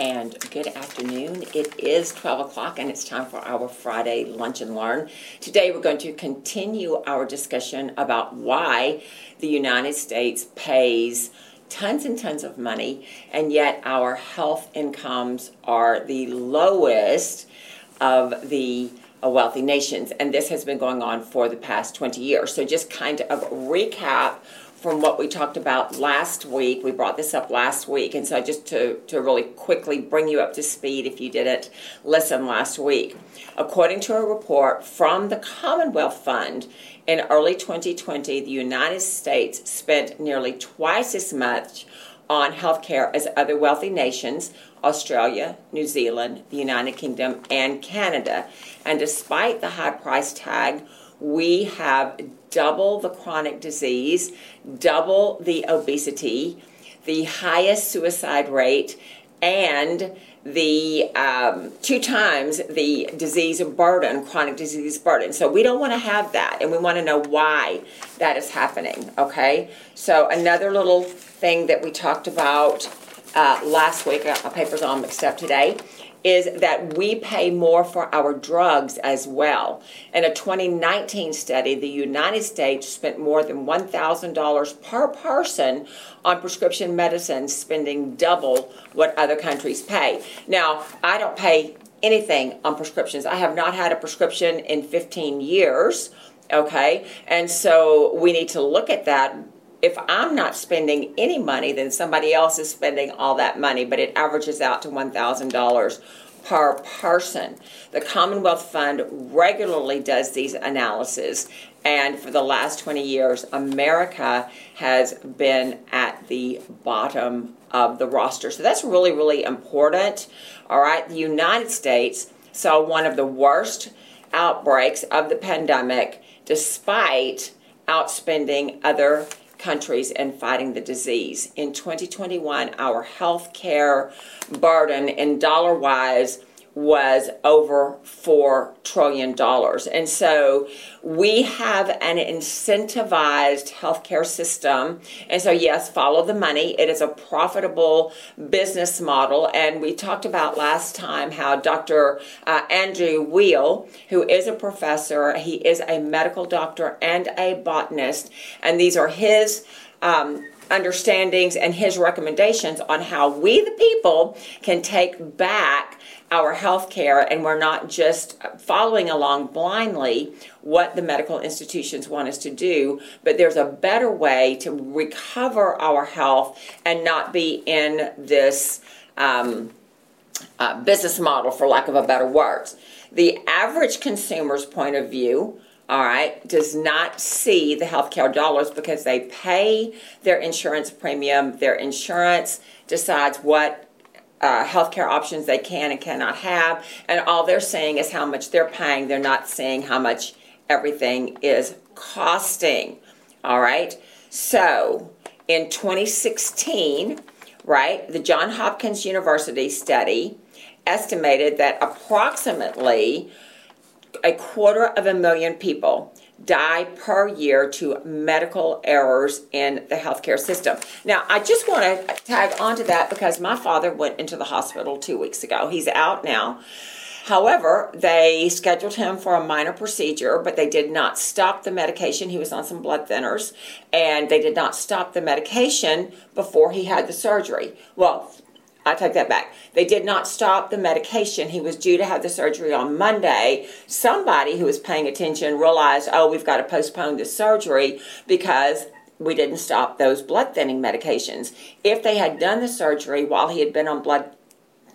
and good afternoon. It is 12 o'clock and it's time for our Friday Lunch and Learn. Today we're going to continue our discussion about why the United States pays tons and tons of money and yet our health incomes are the lowest of the uh, wealthy nations. And this has been going on for the past 20 years. So just kind of recap from what we talked about last week. We brought this up last week, and so just to, to really quickly bring you up to speed if you didn't listen last week. According to a report from the Commonwealth Fund, in early 2020, the United States spent nearly twice as much on healthcare as other wealthy nations Australia, New Zealand, the United Kingdom, and Canada. And despite the high price tag, we have double the chronic disease, double the obesity, the highest suicide rate, and the um, two times the disease burden, chronic disease burden. So we don't want to have that, and we want to know why that is happening. Okay, so another little thing that we talked about uh, last week, uh, my paper's all mixed up today, is that we pay more for our drugs as well. In a 2019 study, the United States spent more than $1,000 per person on prescription medicines, spending double what other countries pay. Now, I don't pay anything on prescriptions. I have not had a prescription in 15 years, okay? And so we need to look at that if I'm not spending any money, then somebody else is spending all that money, but it averages out to $1,000 per person. The Commonwealth Fund regularly does these analyses, and for the last 20 years, America has been at the bottom of the roster. So that's really, really important. All right, the United States saw one of the worst outbreaks of the pandemic despite outspending other countries in fighting the disease. In 2021, our health care burden in dollar wise was over $4 trillion. And so we have an incentivized healthcare system. And so, yes, follow the money. It is a profitable business model. And we talked about last time how Dr. Uh, Andrew Weil, who is a professor, he is a medical doctor and a botanist, and these are his. Um, understandings and his recommendations on how we, the people, can take back our health care and we're not just following along blindly what the medical institutions want us to do, but there's a better way to recover our health and not be in this um, uh, business model, for lack of a better word. The average consumer's point of view all right, does not see the healthcare dollars because they pay their insurance premium. Their insurance decides what uh, healthcare options they can and cannot have, and all they're saying is how much they're paying. They're not saying how much everything is costing. All right. So in 2016, right, the John Hopkins University study estimated that approximately a quarter of a million people die per year to medical errors in the healthcare system. Now, I just want to tag onto that because my father went into the hospital two weeks ago. He's out now. However, they scheduled him for a minor procedure, but they did not stop the medication. He was on some blood thinners, and they did not stop the medication before he had the surgery. Well, I take that back. They did not stop the medication. He was due to have the surgery on Monday. Somebody who was paying attention realized, oh, we've got to postpone the surgery because we didn't stop those blood thinning medications. If they had done the surgery while he had been on blood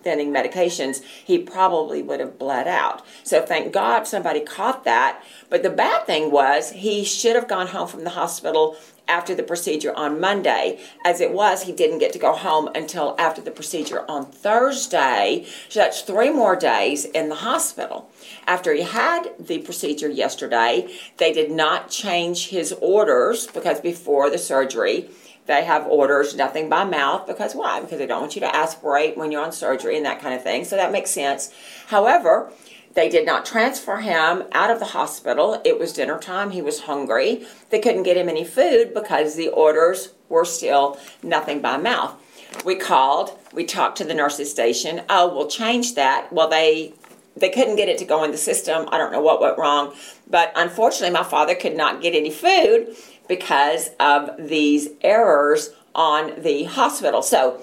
thinning medications, he probably would have bled out. So thank God somebody caught that. But the bad thing was he should have gone home from the hospital after the procedure on Monday. As it was, he didn't get to go home until after the procedure on Thursday. So that's three more days in the hospital. After he had the procedure yesterday, they did not change his orders because before the surgery, they have orders nothing by mouth because why? Because they don't want you to aspirate when you're on surgery and that kind of thing. So that makes sense. However, they did not transfer him out of the hospital. It was dinner time. He was hungry. They couldn't get him any food because the orders were still nothing by mouth. we called, we talked to the nurses station. Oh, we'll change that. Well, they they couldn't get it to go in the system. I don't know what went wrong, but unfortunately, my father could not get any food because of these errors on the hospital. So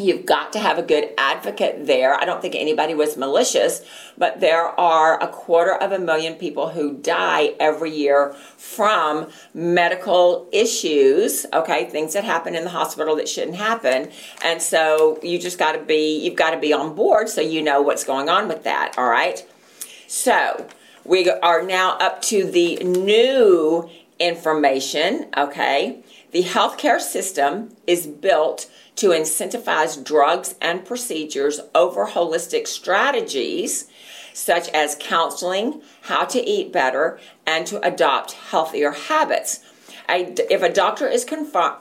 You've got to have a good advocate there. I don't think anybody was malicious, but there are a quarter of a million people who die every year from medical issues, okay, things that happen in the hospital that shouldn't happen. And so you just got to be you've got to be on board so you know what's going on with that, all right? So, we are now up to the new information, okay? The healthcare system is built to incentivize drugs and procedures over holistic strategies such as counseling, how to eat better, and to adopt healthier habits. if a doctor is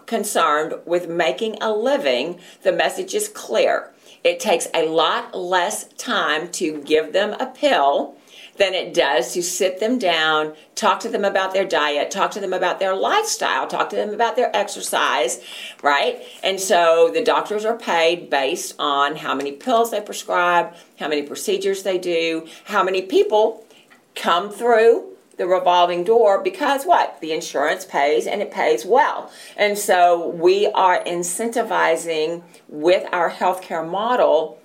concerned with making a living, the message is clear. It takes a lot less time to give them a pill than it does to sit them down, talk to them about their diet, talk to them about their lifestyle, talk to them about their exercise, right? And so the doctors are paid based on how many pills they prescribe, how many procedures they do, how many people come through the revolving door because what? The insurance pays and it pays well. And so we are incentivizing with our healthcare model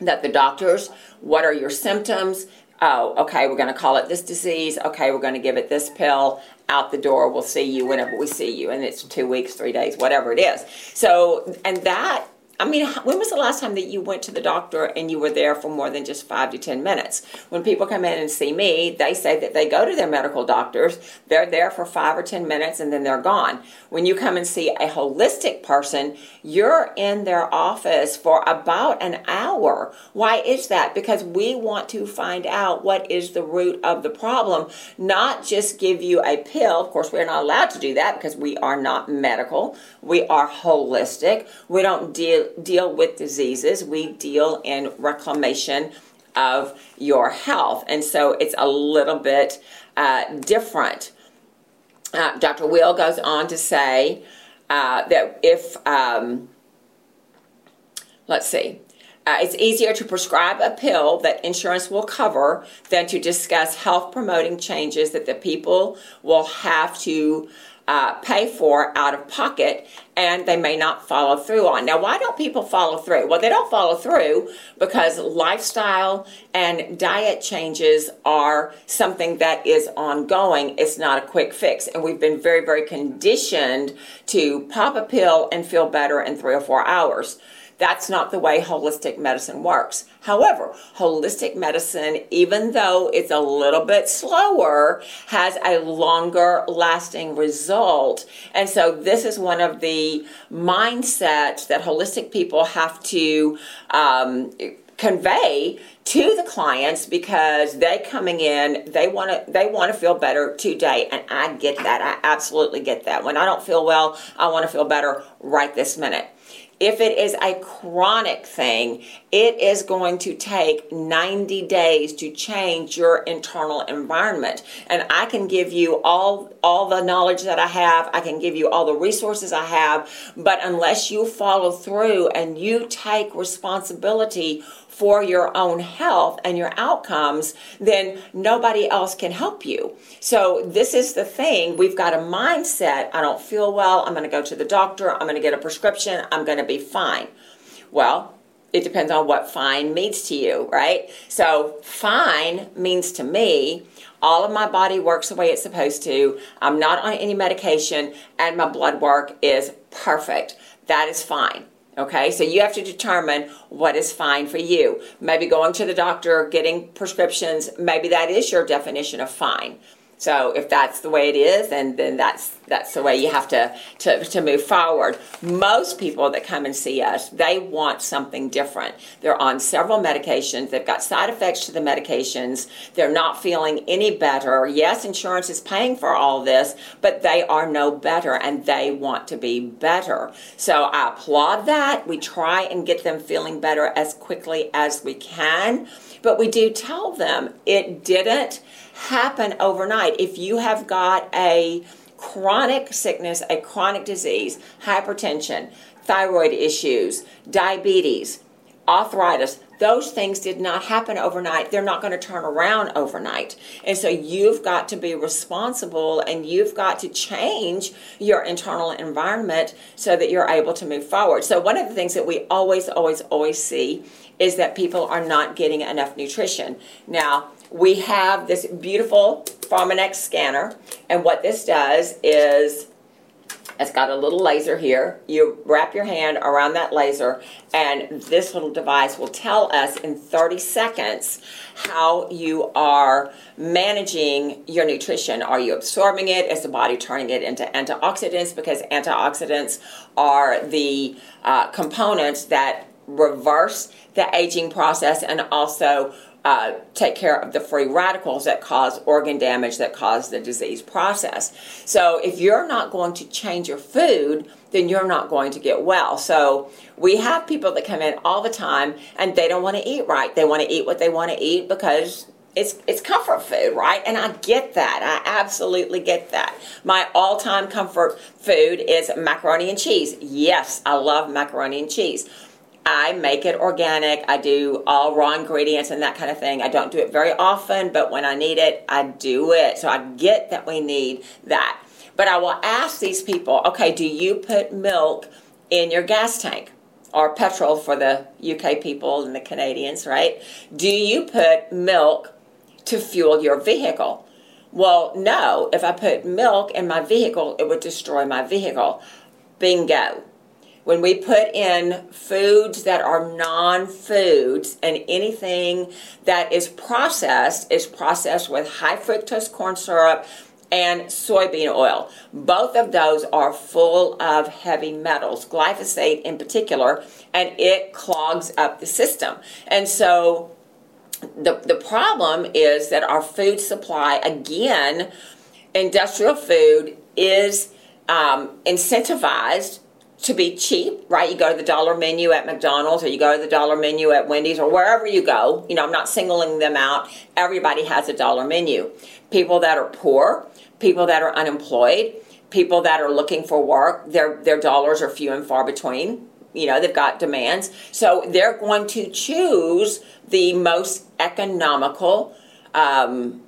that the doctors, what are your symptoms? Oh, okay, we're going to call it this disease. Okay, we're going to give it this pill. Out the door. We'll see you whenever we see you. And it's two weeks, three days, whatever it is. So, and that I mean, when was the last time that you went to the doctor and you were there for more than just five to 10 minutes? When people come in and see me, they say that they go to their medical doctors, they're there for five or 10 minutes, and then they're gone. When you come and see a holistic person, you're in their office for about an hour. Why is that? Because we want to find out what is the root of the problem, not just give you a pill. Of course, we're not allowed to do that because we are not medical, we are holistic. We don't deal deal with diseases, we deal in reclamation of your health. And so it's a little bit uh, different. Uh, Dr. Will goes on to say uh, that if, um, let's see, uh, it's easier to prescribe a pill that insurance will cover than to discuss health promoting changes that the people will have to uh, pay for out of pocket and they may not follow through on. Now, why don't people follow through? Well, they don't follow through because lifestyle and diet changes are something that is ongoing. It's not a quick fix. And we've been very, very conditioned to pop a pill and feel better in three or four hours. That's not the way holistic medicine works. However, holistic medicine, even though it's a little bit slower, has a longer lasting result. And so this is one of the mindsets that holistic people have to um, convey to the clients because they coming in they want to they want to feel better today and i get that i absolutely get that when i don't feel well i want to feel better right this minute if it is a chronic thing, it is going to take 90 days to change your internal environment. And I can give you all, all the knowledge that I have, I can give you all the resources I have, but unless you follow through and you take responsibility for your own health and your outcomes, then nobody else can help you. So, this is the thing. We've got a mindset I don't feel well. I'm going to go to the doctor. I'm going to get a prescription. I'm going to be fine. Well, it depends on what fine means to you, right? So, fine means to me all of my body works the way it's supposed to. I'm not on any medication, and my blood work is perfect. That is fine. Okay, so you have to determine what is fine for you. Maybe going to the doctor, getting prescriptions, maybe that is your definition of fine. So if that's the way it is, and then that's that's the way you have to, to to move forward. Most people that come and see us, they want something different. They're on several medications. They've got side effects to the medications. They're not feeling any better. Yes, insurance is paying for all this, but they are no better, and they want to be better. So I applaud that. We try and get them feeling better as quickly as we can, but we do tell them it didn't happen overnight. If you have got a chronic sickness, a chronic disease, hypertension, thyroid issues, diabetes, arthritis, those things did not happen overnight. They're not going to turn around overnight. And so you've got to be responsible and you've got to change your internal environment so that you're able to move forward. So, one of the things that we always, always, always see is that people are not getting enough nutrition. Now, we have this beautiful Pharmanex scanner, and what this does is it's got a little laser here. You wrap your hand around that laser, and this little device will tell us in 30 seconds how you are managing your nutrition. Are you absorbing it? Is the body turning it into antioxidants? Because antioxidants are the uh, components that reverse the aging process and also uh, take care of the free radicals that cause organ damage, that cause the disease process. So, if you're not going to change your food, then you're not going to get well. So, we have people that come in all the time and they don't want to eat right. They want to eat what they want to eat because it's it's comfort food, right? And I get that. I absolutely get that. My all-time comfort food is macaroni and cheese. Yes, I love macaroni and cheese. I make it organic. I do all raw ingredients and that kind of thing. I don't do it very often, but when I need it, I do it. So I get that we need that. But I will ask these people, okay, do you put milk in your gas tank? Or petrol for the UK people and the Canadians, right? Do you put milk to fuel your vehicle? Well, no. If I put milk in my vehicle, it would destroy my vehicle. Bingo when we put in foods that are non foods and anything that is processed is processed with high fructose corn syrup and soybean oil. Both of those are full of heavy metals, glyphosate in particular, and it clogs up the system. And so the, the problem is that our food supply, again, industrial food is um, incentivized to be cheap, right? You go to the dollar menu at McDonald's or you go to the dollar menu at Wendy's or wherever you go. You know, I'm not singling them out. Everybody has a dollar menu. People that are poor, people that are unemployed, people that are looking for work, their their dollars are few and far between. You know, they've got demands. So they're going to choose the most economical um,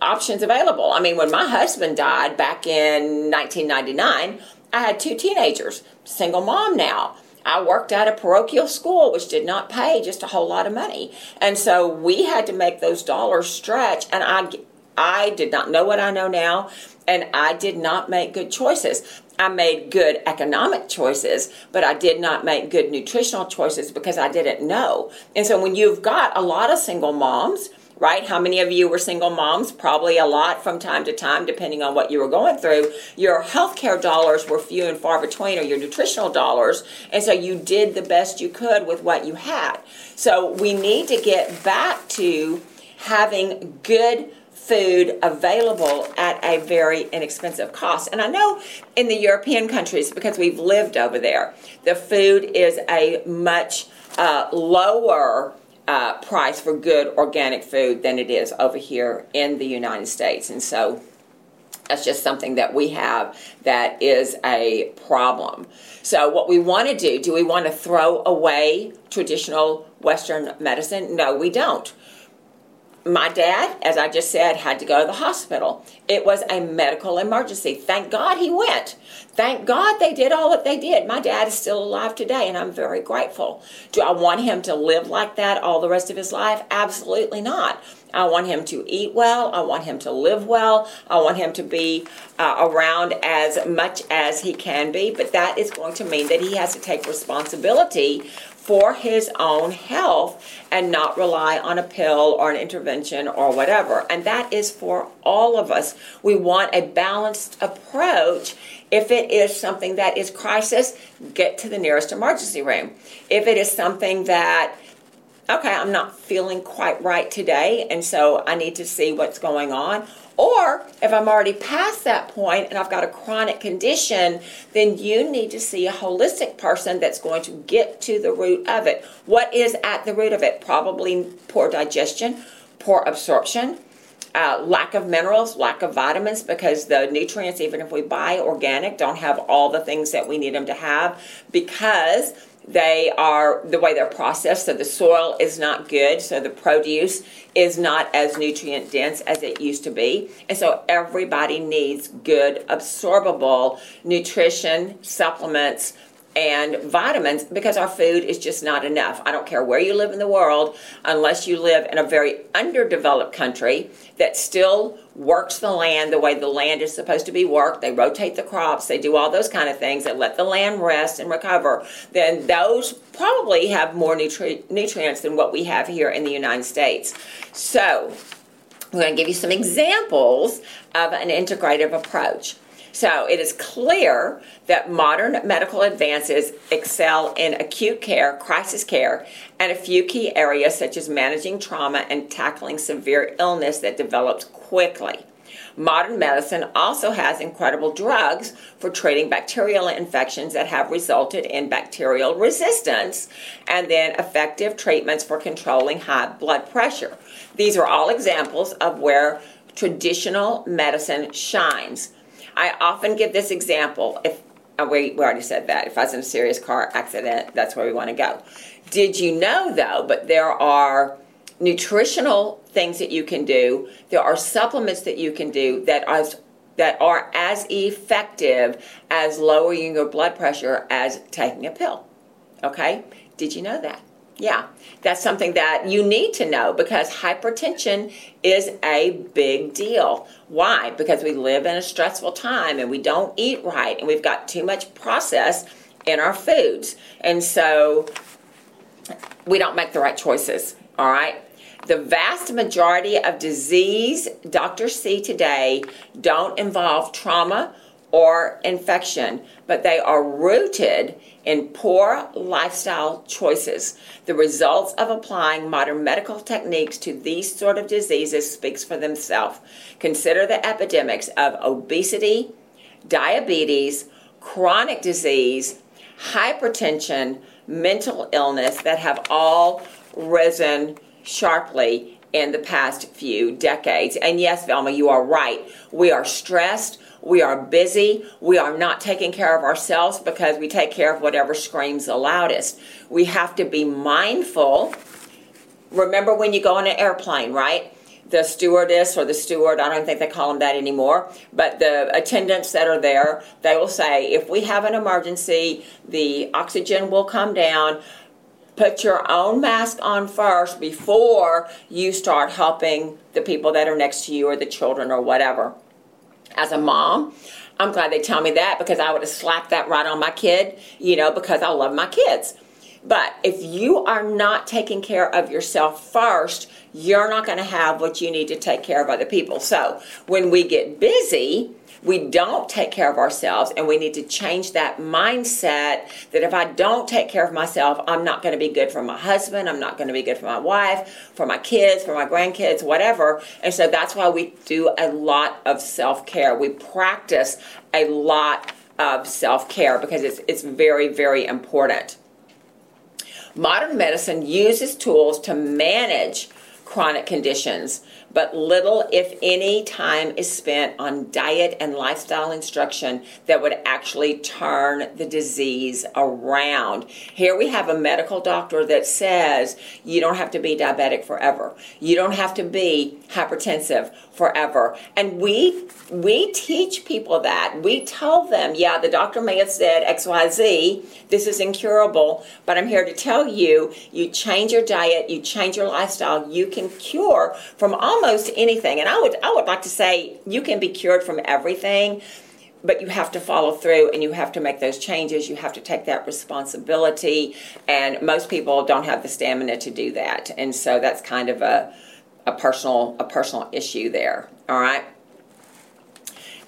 options available. I mean, when my husband died back in 1999, I had two teenagers, single mom now. I worked at a parochial school, which did not pay just a whole lot of money. And so we had to make those dollars stretch. And I, I did not know what I know now. And I did not make good choices. I made good economic choices, but I did not make good nutritional choices because I didn't know. And so when you've got a lot of single moms, right? How many of you were single moms? Probably a lot from time to time, depending on what you were going through. Your healthcare dollars were few and far between, or your nutritional dollars, and so you did the best you could with what you had. So we need to get back to having good food available at a very inexpensive cost. And I know in the European countries, because we've lived over there, the food is a much uh, lower uh, price for good organic food than it is over here in the United States. And so that's just something that we have that is a problem. So, what we want to do, do we want to throw away traditional Western medicine? No, we don't my dad, as I just said, had to go to the hospital. It was a medical emergency. Thank God he went. Thank God they did all that they did. My dad is still alive today, and I'm very grateful. Do I want him to live like that all the rest of his life? Absolutely not. I want him to eat well. I want him to live well. I want him to be uh, around as much as he can be, but that is going to mean that he has to take responsibility for his own health and not rely on a pill or an intervention or whatever. And that is for all of us. We want a balanced approach. If it is something that is crisis, get to the nearest emergency room. If it is something that okay, I'm not feeling quite right today, and so I need to see what's going on or if I'm already past that point and I've got a chronic condition, then you need to see a holistic person that's going to get to the root of it. What is at the root of it? Probably poor digestion, poor absorption, uh, lack of minerals, lack of vitamins, because the nutrients, even if we buy organic, don't have all the things that we need them to have because they are the way they're processed, so the soil is not good, so the produce is not as nutrient dense as it used to be. And so everybody needs good, absorbable nutrition, supplements, and vitamins because our food is just not enough. I don't care where you live in the world, unless you live in a very underdeveloped country that still works the land the way the land is supposed to be worked. They rotate the crops, they do all those kind of things, they let the land rest and recover. Then those probably have more nutri- nutrients than what we have here in the United States. So, I'm going to give you some examples of an integrative approach. So it is clear that modern medical advances excel in acute care, crisis care, and a few key areas such as managing trauma and tackling severe illness that develops quickly. Modern medicine also has incredible drugs for treating bacterial infections that have resulted in bacterial resistance and then effective treatments for controlling high blood pressure. These are all examples of where traditional medicine shines. I often give this example. If uh, we, we already said that. If I was in a serious car accident, that's where we want to go. Did you know, though, but there are nutritional things that you can do, there are supplements that you can do that are, that are as effective as lowering your blood pressure as taking a pill. Okay? Did you know that? Yeah, that's something that you need to know because hypertension is a big deal. Why? Because we live in a stressful time and we don't eat right and we've got too much process in our foods. And so we don't make the right choices, all right? The vast majority of disease doctors see today don't involve trauma or infection, but they are rooted in poor lifestyle choices. The results of applying modern medical techniques to these sort of diseases speaks for themselves. Consider the epidemics of obesity, diabetes, chronic disease, hypertension, mental illness that have all risen sharply in the past few decades. And yes, Velma, you are right. We are stressed we are busy. We are not taking care of ourselves because we take care of whatever screams the loudest. We have to be mindful. Remember when you go on an airplane, right? the stewardess or the steward, I don't think they call them that anymore, but the attendants that are there, they will say, if we have an emergency, the oxygen will come down. Put your own mask on first before you start helping the people that are next to you or the children or whatever as a mom. I'm glad they tell me that because I would have slapped that right on my kid, you know, because I love my kids. But if you are not taking care of yourself first, you're not going to have what you need to take care of other people. So when we get busy, we don't take care of ourselves and we need to change that mindset that if I don't take care of myself, I'm not going to be good for my husband, I'm not going to be good for my wife, for my kids, for my grandkids, whatever. And so that's why we do a lot of self-care. We practice a lot of self-care because it's it's very very important. Modern medicine uses tools to manage chronic conditions but little, if any, time is spent on diet and lifestyle instruction that would actually turn the disease around. Here we have a medical doctor that says you don't have to be diabetic forever. You don't have to be hypertensive forever. And we we teach people that. We tell them, yeah, the doctor may have said XYZ, this is incurable, but I'm here to tell you, you change your diet, you change your lifestyle, you can cure from almost almost anything. And I would I would like to say you can be cured from everything, but you have to follow through and you have to make those changes. You have to take that responsibility. And most people don't have the stamina to do that. And so that's kind of a a personal a personal issue there. All right.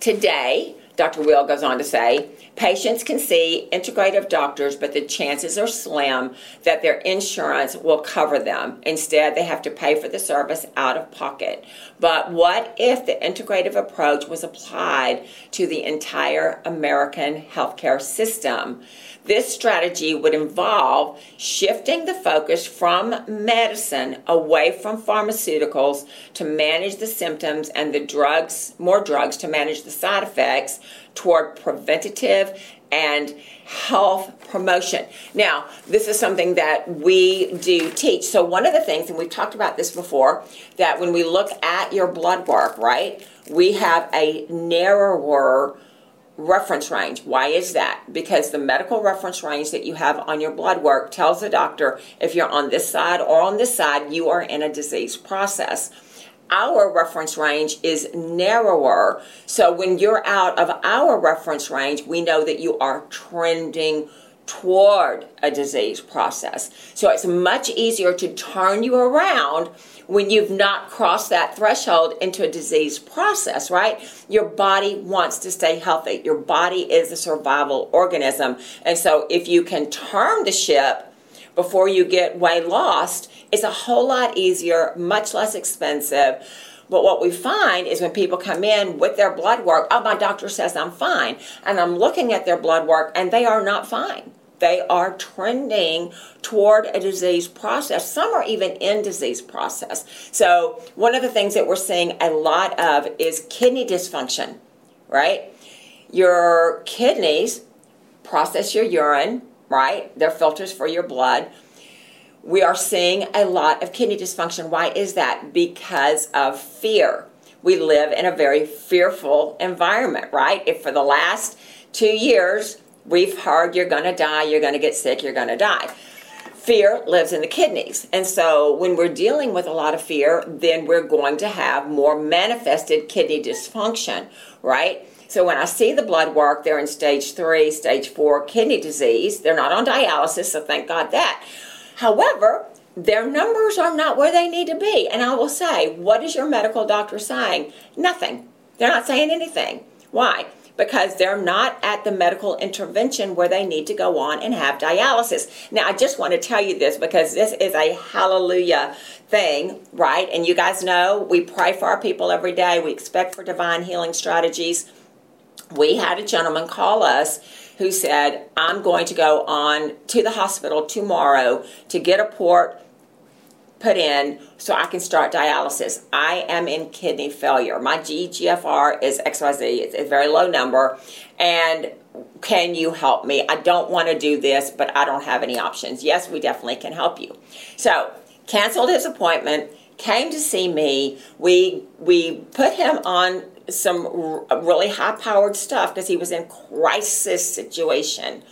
Today, Dr. Will goes on to say, Patients can see integrative doctors, but the chances are slim that their insurance will cover them. Instead, they have to pay for the service out of pocket. But what if the integrative approach was applied to the entire American healthcare system? This strategy would involve shifting the focus from medicine away from pharmaceuticals to manage the symptoms and the drugs, more drugs to manage the side effects toward preventative and health promotion. Now, this is something that we do teach. So, one of the things, and we've talked about this before, that when we look at your blood work, right, we have a narrower reference range. Why is that? Because the medical reference range that you have on your blood work tells the doctor if you're on this side or on this side, you are in a disease process. Our reference range is narrower. So when you're out of our reference range, we know that you are trending toward a disease process. So it's much easier to turn you around when you've not crossed that threshold into a disease process, right? Your body wants to stay healthy. Your body is a survival organism. And so if you can turn the ship before you get way lost, it's a whole lot easier, much less expensive. But what we find is when people come in with their blood work, oh, my doctor says I'm fine. And I'm looking at their blood work and they are not fine they are trending toward a disease process. Some are even in disease process. So one of the things that we're seeing a lot of is kidney dysfunction, right? Your kidneys process your urine, right? They're filters for your blood. We are seeing a lot of kidney dysfunction. Why is that? Because of fear. We live in a very fearful environment, right? If for the last two years, We've heard you're to die, you're to get sick, you're to die. Fear lives in the kidneys. And so when we're dealing with a lot of fear, then we're going to have more manifested kidney dysfunction, right? So when I see the blood work, they're in stage three, stage four kidney disease. They're not on dialysis, so thank God that. However, their numbers are not where they need to be. And I will say, what is your medical doctor saying? Nothing. They're not saying anything. Why? Because they're not at the medical intervention where they need to go on and have dialysis. Now, I just want to tell you this because this is a hallelujah thing, right? And you guys know we pray for our people every day, we expect for divine healing strategies. We had a gentleman call us who said, I'm going to go on to the hospital tomorrow to get a port put in so I can start dialysis. I am in kidney failure. My GGFR is XYZ, it's a very low number. And can you help me? I don't want to do this, but I don't have any options. Yes, we definitely can help you. So, canceled his appointment, came to see me. We we put him on some really high powered stuff because he was in crisis situation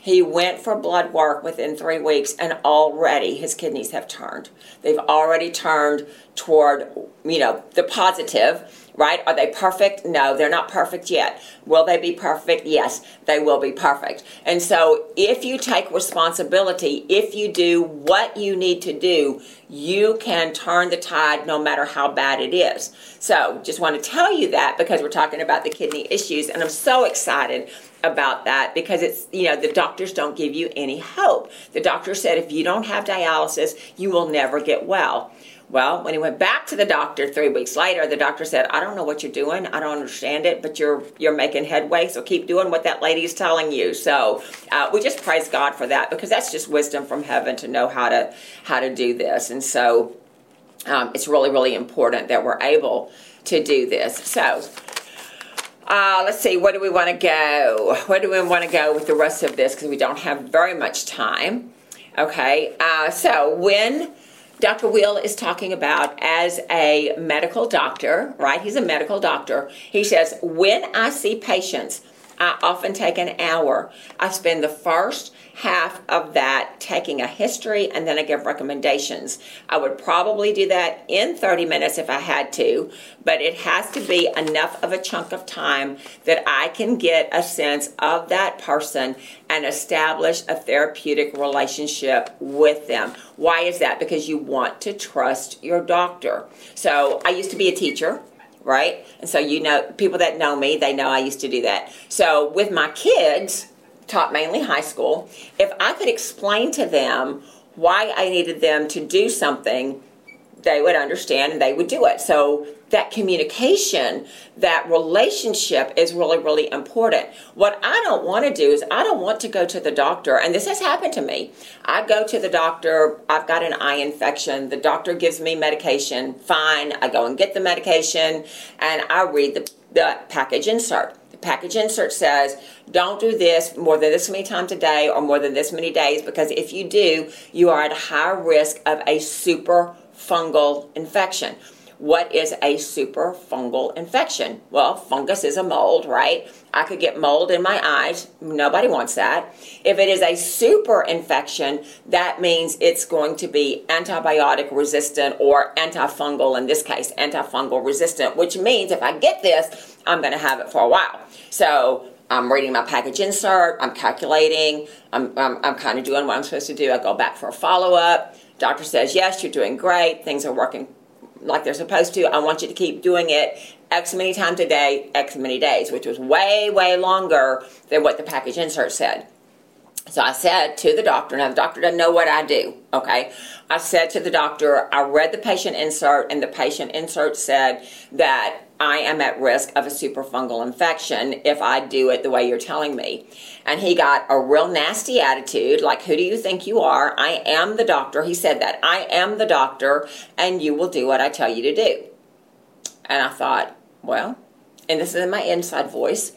he went for blood work within three weeks, and already his kidneys have turned. They've already turned toward, you know, the positive, right? Are they perfect? No, they're not perfect yet. Will they be perfect? Yes, they will be perfect. And so, if you take responsibility, if you do what you need to do, you can turn the tide no matter how bad it is. So, just want to tell you that because we're talking about the kidney issues, and I'm so excited about that because it's, you know, the doctors don't give you any hope. The doctor said if you don't have dialysis, you will never get well. Well, when he went back to the doctor three weeks later, the doctor said, "I don't know what you're doing. I don't understand it, but you're you're making headway. So keep doing what that lady is telling you." So uh, we just praise God for that because that's just wisdom from heaven to know how to how to do this. And so um, it's really really important that we're able to do this. So uh, let's see, where do we want to go? Where do we want to go with the rest of this? Because we don't have very much time. Okay, uh, so when Dr. Will is talking about as a medical doctor, right? He's a medical doctor. He says, when I see patients, I often take an hour. I spend the first half of that taking a history and then I give recommendations. I would probably do that in 30 minutes if I had to, but it has to be enough of a chunk of time that I can get a sense of that person and establish a therapeutic relationship with them. Why is that? Because you want to trust your doctor. So I used to be a teacher right? And so you know, people that know me, they know I used to do that. So with my kids, taught mainly high school, if I could explain to them why I needed them to do something, they would understand and they would do it. So that communication, that relationship is really, really important. What I don't want to do is I don't want to go to the doctor, and this has happened to me. I go to the doctor, I've got an eye infection, the doctor gives me medication, fine, I go and get the medication, and I read the, the package insert. Package insert says, don't do this more than this many times a day or more than this many days, because if you do, you are at high risk of a super fungal infection. What is a super fungal infection? Well, fungus is a mold, right? I could get mold in my eyes. Nobody wants that. If it is a super infection, that means it's going to be antibiotic resistant or antifungal, in this case, antifungal resistant, which means if I get this, I'm going to have it for a while. So I'm reading my package insert, I'm calculating, I'm, I'm, I'm kind of doing what I'm supposed to do. I go back for a follow up. Doctor says, Yes, you're doing great, things are working like they're supposed to. I want you to keep doing it X many times a day, X many days, which was way, way longer than what the package insert said. So I said to the doctor, now the doctor doesn't know what I do, okay? I said to the doctor, I read the patient insert, and the patient insert said that I am at risk of a superfungal infection if I do it the way you're telling me. And he got a real nasty attitude, like, Who do you think you are? I am the doctor. He said that. I am the doctor, and you will do what I tell you to do. And I thought, Well, and this is in my inside voice.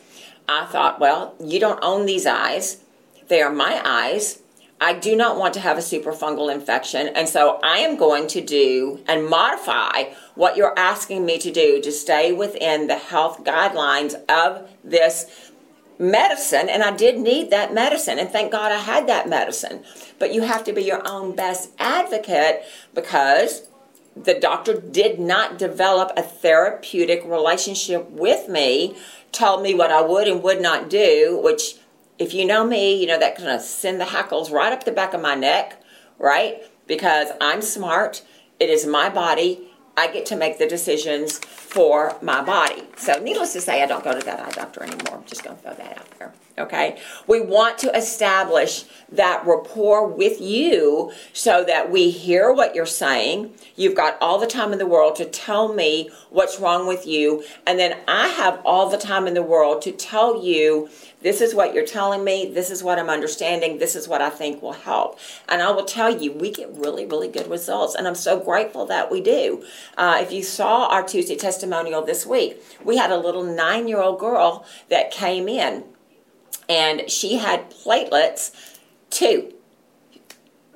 I thought, Well, you don't own these eyes, they are my eyes. I do not want to have a superfungal infection, and so I am going to do and modify what you're asking me to do to stay within the health guidelines of this medicine. And I did need that medicine, and thank God I had that medicine. But you have to be your own best advocate because the doctor did not develop a therapeutic relationship with me, told me what I would and would not do, which if you know me, you know that kind of send the hackles right up the back of my neck, right? Because I'm smart. It is my body. I get to make the decisions for my body. So, needless to say, I don't go to that eye doctor anymore. I'm just going to throw that out there. Okay? We want to establish that rapport with you so that we hear what you're saying. You've got all the time in the world to tell me what's wrong with you. And then I have all the time in the world to tell you this is what you're telling me. This is what I'm understanding. This is what I think will help. And I will tell you, we get really, really good results. And I'm so grateful that we do. Uh, if you saw our Tuesday testimonial this week, we had a little nine year old girl that came in and she had platelets two.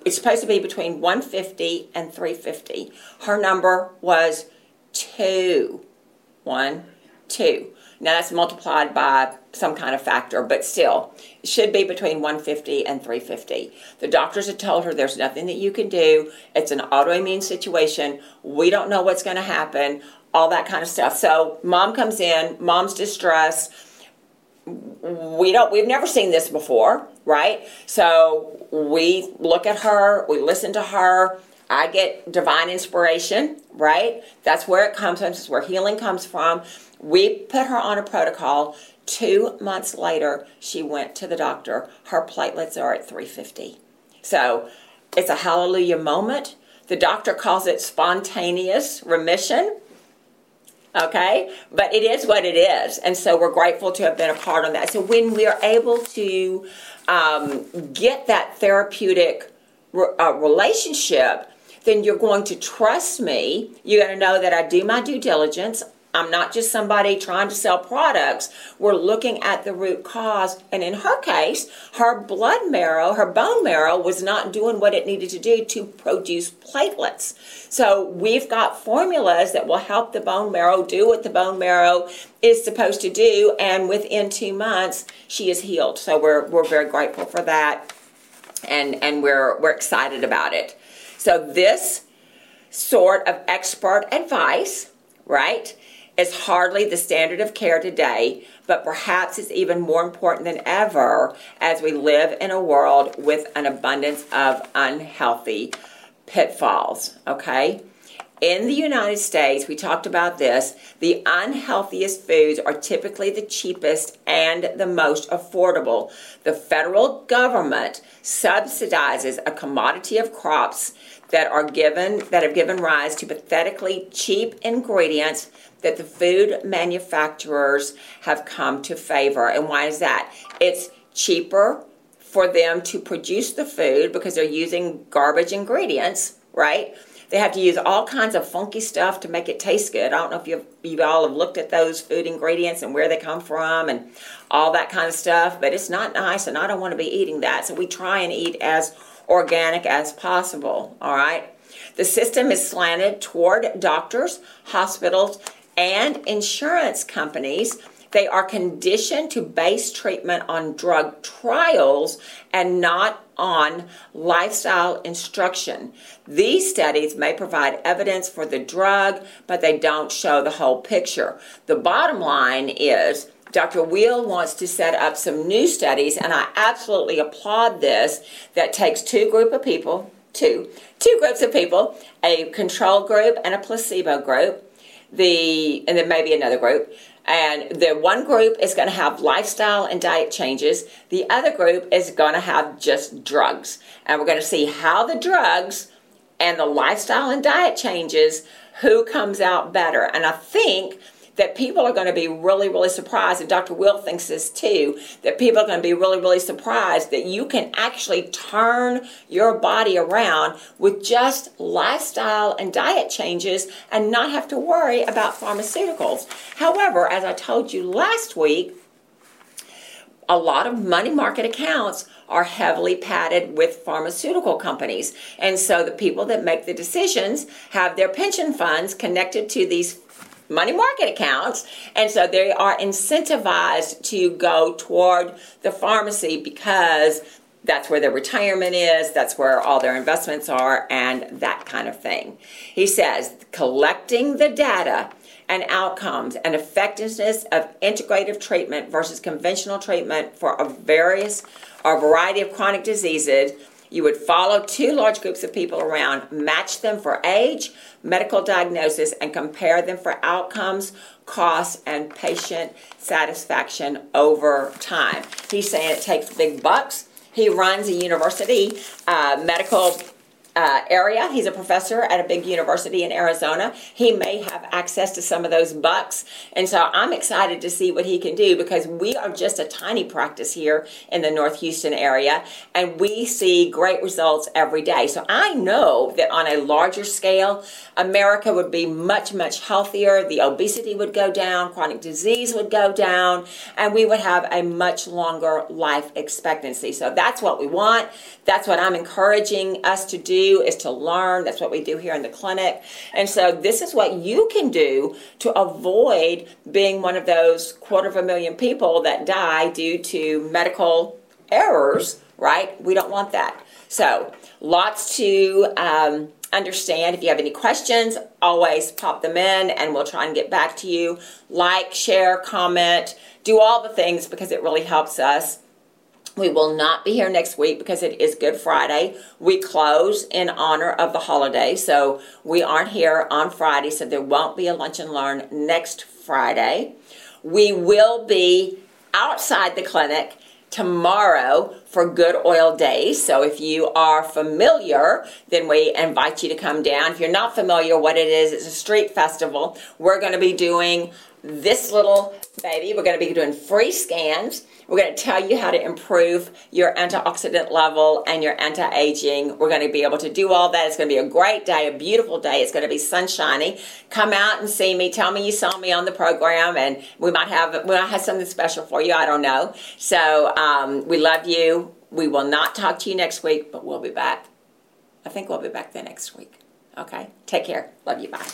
It's supposed to be between 150 and 350. Her number was two. One, two. Now that's multiplied by some kind of factor, but still, it should be between 150 and 350. The doctors have told her there's nothing that you can do. It's an autoimmune situation. We don't know what's going to happen, all that kind of stuff. So mom comes in, mom's distressed. We don't we've never seen this before, right? So we look at her, we listen to her, I get divine inspiration, right? That's where it comes from. That's where healing comes from. We put her on a protocol. Two months later, she went to the doctor. Her platelets are at 350. So it's a hallelujah moment. The doctor calls it spontaneous remission. Okay, but it is what it is, and so we're grateful to have been a part of that. So when we are able to um, get that therapeutic re- uh, relationship, then you're going to trust me. You're going to know that I do my due diligence. I'm not just somebody trying to sell products. We're looking at the root cause. And in her case, her blood marrow, her bone marrow was not doing what it needed to do to produce platelets. So we've got formulas that will help the bone marrow do what the bone marrow is supposed to do. And within two months, she is healed. So we're, we're very grateful for that. And, and we're, we're excited about it. So this sort of expert advice, right, is hardly the standard of care today, but perhaps it's even more important than ever as we live in a world with an abundance of unhealthy pitfalls, okay? in the United States, we talked about this, the unhealthiest foods are typically the cheapest and the most affordable. The federal government subsidizes a commodity of crops that are given that have given rise to pathetically cheap ingredients that the food manufacturers have come to favor. And why is that? It's cheaper for them to produce the food because they're using garbage ingredients, right? They have to use all kinds of funky stuff to make it taste good. I don't know if you've, you all have looked at those food ingredients and where they come from and all that kind of stuff, but it's not nice and I don't want to be eating that. So we try and eat as organic as possible, all right? The system is slanted toward doctors, hospitals, and insurance companies they are conditioned to base treatment on drug trials and not on lifestyle instruction. These studies may provide evidence for the drug, but they don't show the whole picture. The bottom line is Dr. Weil wants to set up some new studies, and I absolutely applaud this, that takes two group of people, two, two groups of people, a control group and a placebo group, the and then maybe another group and the one group is going to have lifestyle and diet changes. The other group is going to have just drugs. And we're going to see how the drugs and the lifestyle and diet changes, who comes out better. And I think that people are going to be really, really surprised, and Dr. Weil thinks this too, that people are going to be really, really surprised that you can actually turn your body around with just lifestyle and diet changes and not have to worry about pharmaceuticals. However, as I told you last week, a lot of money market accounts are heavily padded with pharmaceutical companies. And so the people that make the decisions have their pension funds connected to these money market accounts. And so they are incentivized to go toward the pharmacy because that's where their retirement is, that's where all their investments are, and that kind of thing. He says collecting the data and outcomes and effectiveness of integrative treatment versus conventional treatment for a various or variety of chronic diseases you would follow two large groups of people around, match them for age, medical diagnosis, and compare them for outcomes, costs, and patient satisfaction over time. He's saying it takes big bucks. He runs a university uh, medical uh, area. He's a professor at a big university in Arizona. He may have access to some of those bucks. And so I'm excited to see what he can do because we are just a tiny practice here in the North Houston area and we see great results every day. So I know that on a larger scale, America would be much, much healthier. The obesity would go down, chronic disease would go down, and we would have a much longer life expectancy. So that's what we want. That's what I'm encouraging us to do is to learn. That's what we do here in the clinic. And so this is what you can do to avoid being one of those quarter of a million people that die due to medical errors, right? We don't want that. So lots to um, understand. If you have any questions, always pop them in and we'll try and get back to you. Like, share, comment, do all the things because it really helps us. We will not be here next week because it is Good Friday. We close in honor of the holiday, so we aren't here on Friday, so there won't be a lunch and learn next Friday. We will be outside the clinic tomorrow for Good Oil Days. So if you are familiar, then we invite you to come down. If you're not familiar what it is, it's a street festival. We're going to be doing this little baby. We're going to be doing free scans. We're going to tell you how to improve your antioxidant level and your anti-aging. We're going to be able to do all that. It's going to be a great day, a beautiful day. It's going to be sunshiny. Come out and see me. Tell me you saw me on the program, and we might have we might have something special for you. I don't know. So um, we love you. We will not talk to you next week, but we'll be back. I think we'll be back the next week. Okay. Take care. Love you. Bye.